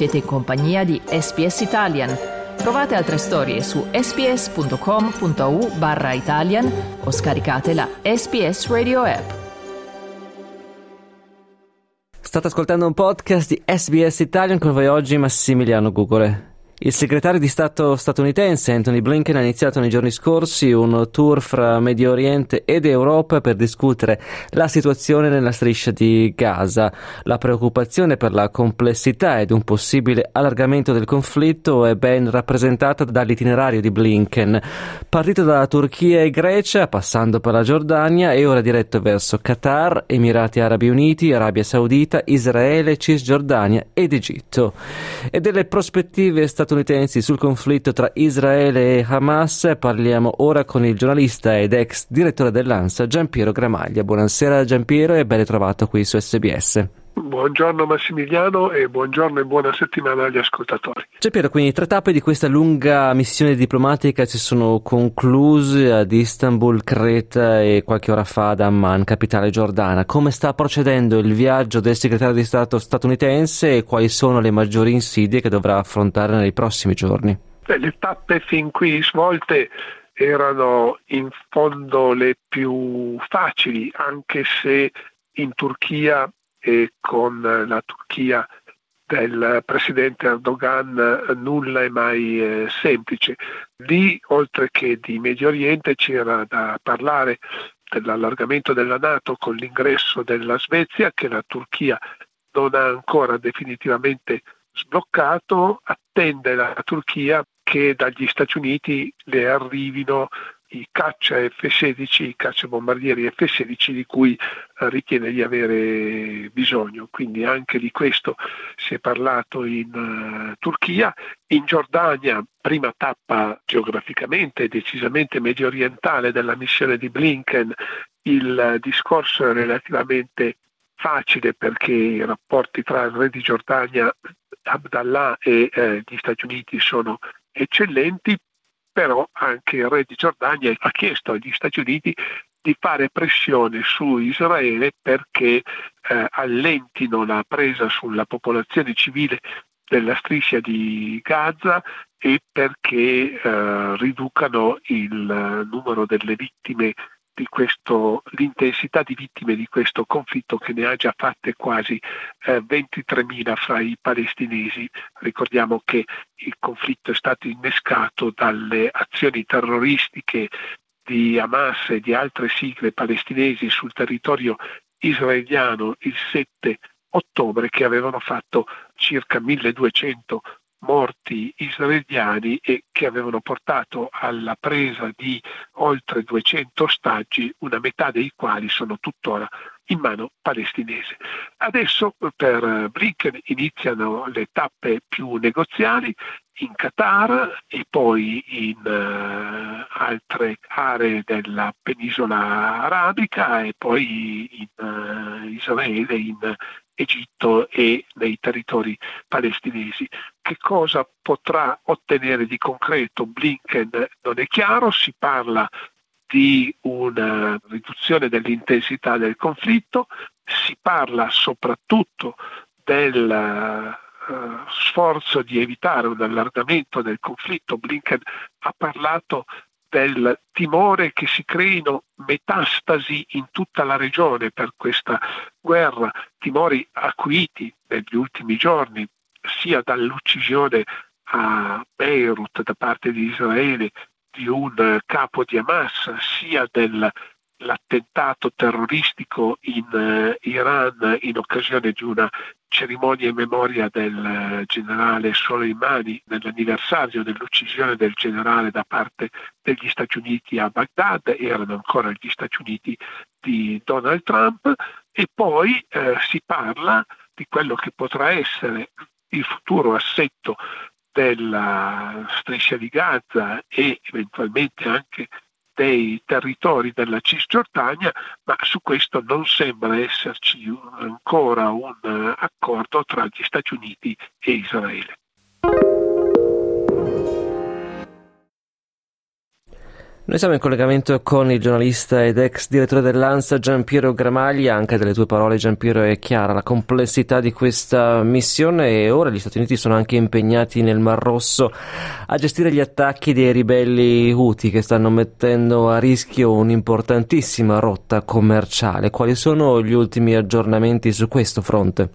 Siete in compagnia di SPS Italian. Trovate altre storie su sps.com.au barra Italian o scaricate la SPS Radio app. State ascoltando un podcast di SBS Italian con voi oggi Massimiliano Gugole. Il segretario di Stato statunitense Anthony Blinken ha iniziato nei giorni scorsi un tour fra Medio Oriente ed Europa per discutere la situazione nella striscia di Gaza. La preoccupazione per la complessità ed un possibile allargamento del conflitto è ben rappresentata dall'itinerario di Blinken. Partito da Turchia e Grecia, passando per la Giordania e ora diretto verso Qatar, Emirati Arabi Uniti, Arabia Saudita, Israele, Cisgiordania ed Egitto. E delle prospettive statunitensi statunitensi sul conflitto tra Israele e Hamas. Parliamo ora con il giornalista ed ex direttore dell'ANSA Giampiero Gramaglia. Buonasera Giampiero e ben ritrovato qui su SBS. Buongiorno Massimiliano e buongiorno e buona settimana agli ascoltatori. Giampiero, quindi tre tappe di questa lunga missione diplomatica si sono concluse ad Istanbul, Creta e qualche ora fa ad Amman, capitale giordana. Come sta procedendo il viaggio del segretario di Stato statunitense e quali sono le maggiori insidie che dovrà affrontare nei prossimi giorni? Le tappe fin qui svolte erano in fondo le più facili, anche se in Turchia e con la Turchia del presidente Erdogan nulla è mai eh, semplice. Lì, oltre che di Medio Oriente, c'era da parlare dell'allargamento della Nato con l'ingresso della Svezia, che la Turchia non ha ancora definitivamente sbloccato, attende la Turchia che dagli Stati Uniti le arrivino i caccia F-16, i caccia bombardieri F-16 di cui eh, ritiene di avere bisogno. Quindi anche di questo si è parlato in uh, Turchia. In Giordania, prima tappa geograficamente e decisamente medio orientale della missione di Blinken, il discorso è relativamente facile perché i rapporti tra il re di Giordania Abdallah e eh, gli Stati Uniti sono eccellenti, però anche il re di Giordania ha chiesto agli Stati Uniti di fare pressione su Israele perché eh, allentino la presa sulla popolazione civile della striscia di Gaza e perché eh, riducano il numero delle vittime di questo, l'intensità di vittime di questo conflitto che ne ha già fatte quasi eh, 23.000 fra i palestinesi. Ricordiamo che il conflitto è stato innescato dalle azioni terroristiche di Hamas e di altre sigle palestinesi sul territorio israeliano il 7 ottobre che avevano fatto circa 1200 morti israeliani e che avevano portato alla presa di oltre 200 ostaggi, una metà dei quali sono tuttora in mano palestinese. Adesso per Blinken iniziano le tappe più negoziali in Qatar e poi in uh, altre aree della penisola arabica e poi in uh, Israele, in Egitto e nei territori palestinesi. Che cosa potrà ottenere di concreto Blinken non è chiaro, si parla di una riduzione dell'intensità del conflitto, si parla soprattutto del uh, sforzo di evitare un allargamento del conflitto. Blinken ha parlato del timore che si creino metastasi in tutta la regione per questa guerra, timori acuiti negli ultimi giorni, sia dall'uccisione a Beirut da parte di Israele di un capo di Hamas, sia del l'attentato terroristico in uh, Iran in occasione di una cerimonia in memoria del uh, generale Soleimani nell'anniversario dell'uccisione del generale da parte degli Stati Uniti a Baghdad, erano ancora gli Stati Uniti di Donald Trump e poi uh, si parla di quello che potrà essere il futuro assetto della striscia di Gaza e eventualmente anche dei territori della Cisgiordania, ma su questo non sembra esserci ancora un accordo tra gli Stati Uniti e Israele. Noi siamo in collegamento con il giornalista ed ex direttore dell'ANSA Giampiero Gramaglia, anche dalle tue parole Giampiero è chiara la complessità di questa missione e ora gli Stati Uniti sono anche impegnati nel Mar Rosso a gestire gli attacchi dei ribelli Houthi che stanno mettendo a rischio un'importantissima rotta commerciale. Quali sono gli ultimi aggiornamenti su questo fronte?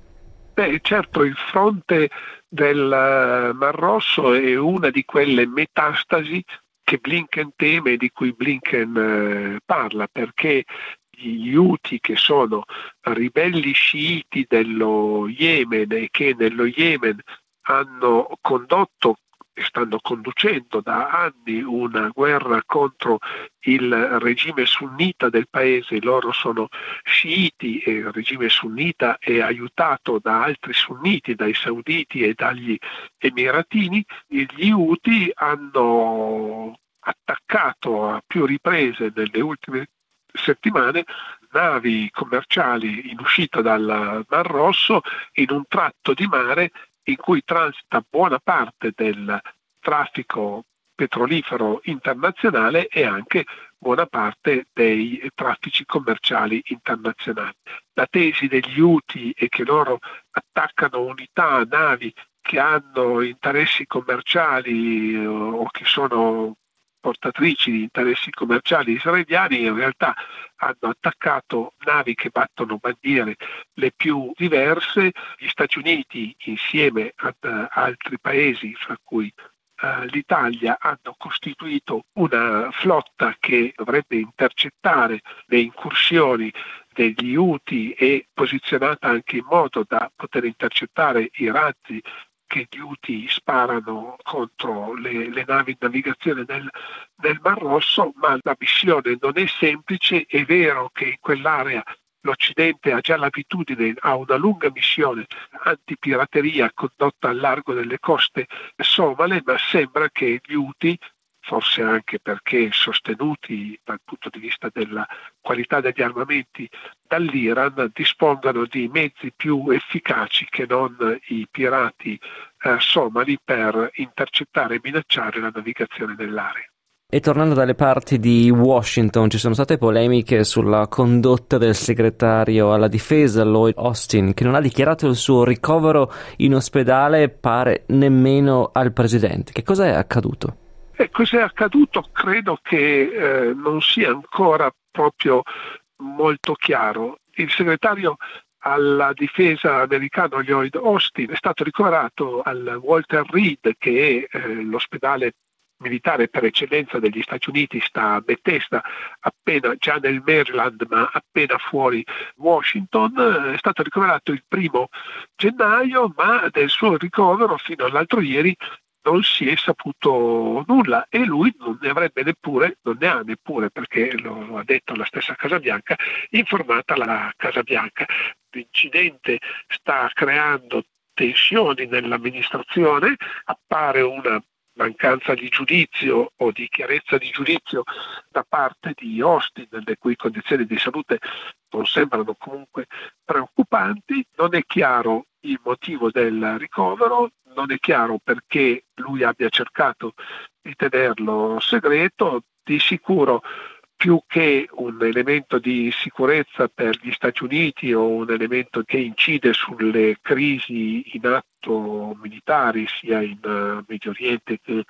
Beh, certo, il fronte del Mar Rosso è una di quelle metastasi che Blinken teme e di cui Blinken eh, parla, perché gli Houthi che sono ribelli sciiti dello Yemen e che nello Yemen hanno condotto stanno conducendo da anni una guerra contro il regime sunnita del paese, loro sono sciiti e il regime sunnita è aiutato da altri sunniti, dai sauditi e dagli emiratini, gli Houthi hanno attaccato a più riprese nelle ultime settimane navi commerciali in uscita dal Mar Rosso in un tratto di mare in cui transita buona parte del traffico petrolifero internazionale e anche buona parte dei traffici commerciali internazionali. La tesi degli UTI è che loro attaccano unità, navi che hanno interessi commerciali eh, o che sono portatrici di interessi commerciali israeliani in realtà hanno attaccato navi che battono bandiere le più diverse, gli Stati Uniti insieme ad uh, altri paesi, fra cui uh, l'Italia, hanno costituito una flotta che dovrebbe intercettare le incursioni degli UTI e posizionata anche in modo da poter intercettare i razzi che gli UTI sparano contro le, le navi in navigazione nel, nel Mar Rosso, ma la missione non è semplice, è vero che in quell'area l'Occidente ha già l'abitudine a una lunga missione antipirateria condotta al largo delle coste somale, ma sembra che gli UTI forse anche perché sostenuti dal punto di vista della qualità degli armamenti dall'Iran, dispongano di mezzi più efficaci che non i pirati eh, somali per intercettare e minacciare la navigazione nell'area. E tornando dalle parti di Washington, ci sono state polemiche sulla condotta del segretario alla difesa Lloyd Austin, che non ha dichiarato il suo ricovero in ospedale, pare nemmeno al presidente. Che cosa è accaduto? E cos'è accaduto credo che eh, non sia ancora proprio molto chiaro. Il segretario alla difesa americano Lloyd Austin è stato ricoverato al Walter Reed, che è eh, l'ospedale militare per eccellenza degli Stati Uniti, sta a Bethesda, appena già nel Maryland, ma appena fuori Washington. È stato ricoverato il primo gennaio, ma del suo ricovero fino all'altro ieri non si è saputo nulla e lui non ne avrebbe neppure, non ne ha neppure perché lo, lo ha detto la stessa Casa Bianca, informata la Casa Bianca. L'incidente sta creando tensioni nell'amministrazione, appare una mancanza di giudizio o di chiarezza di giudizio da parte di Austin, le cui condizioni di salute non sembrano comunque preoccupanti. Non è chiaro il motivo del ricovero, non è chiaro perché lui abbia cercato di tenerlo segreto, di sicuro più che un elemento di sicurezza per gli Stati Uniti o un elemento che incide sulle crisi in atto militari sia in uh, Medio Oriente che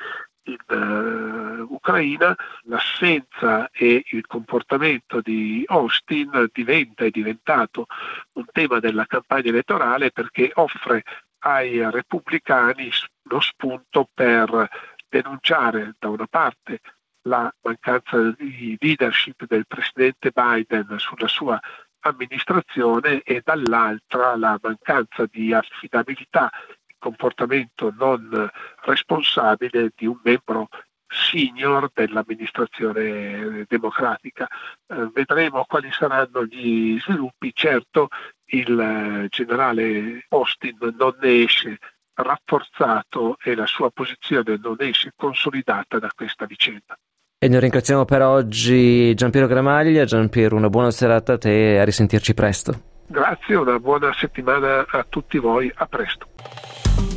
in uh, Ucraina, l'assenza e il comportamento di Austin diventa è diventato un tema della campagna elettorale perché offre ai repubblicani lo spunto per denunciare da una parte la mancanza di leadership del presidente Biden sulla sua amministrazione e dall'altra la mancanza di affidabilità, comportamento non responsabile di un membro senior dell'amministrazione democratica. Eh, vedremo quali saranno gli sviluppi. Certo, il eh, generale Austin non ne esce rafforzato e la sua posizione non esce consolidata da questa vicenda. E noi ringraziamo per oggi Giampiero Gramaglia. Giampiero, una buona serata a te e a risentirci presto. Grazie, una buona settimana a tutti voi, a presto.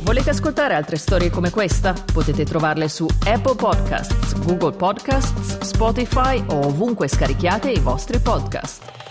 Volete ascoltare altre storie come questa? Potete trovarle su Apple Podcasts, Google Podcasts, Spotify o ovunque scarichiate i vostri podcast.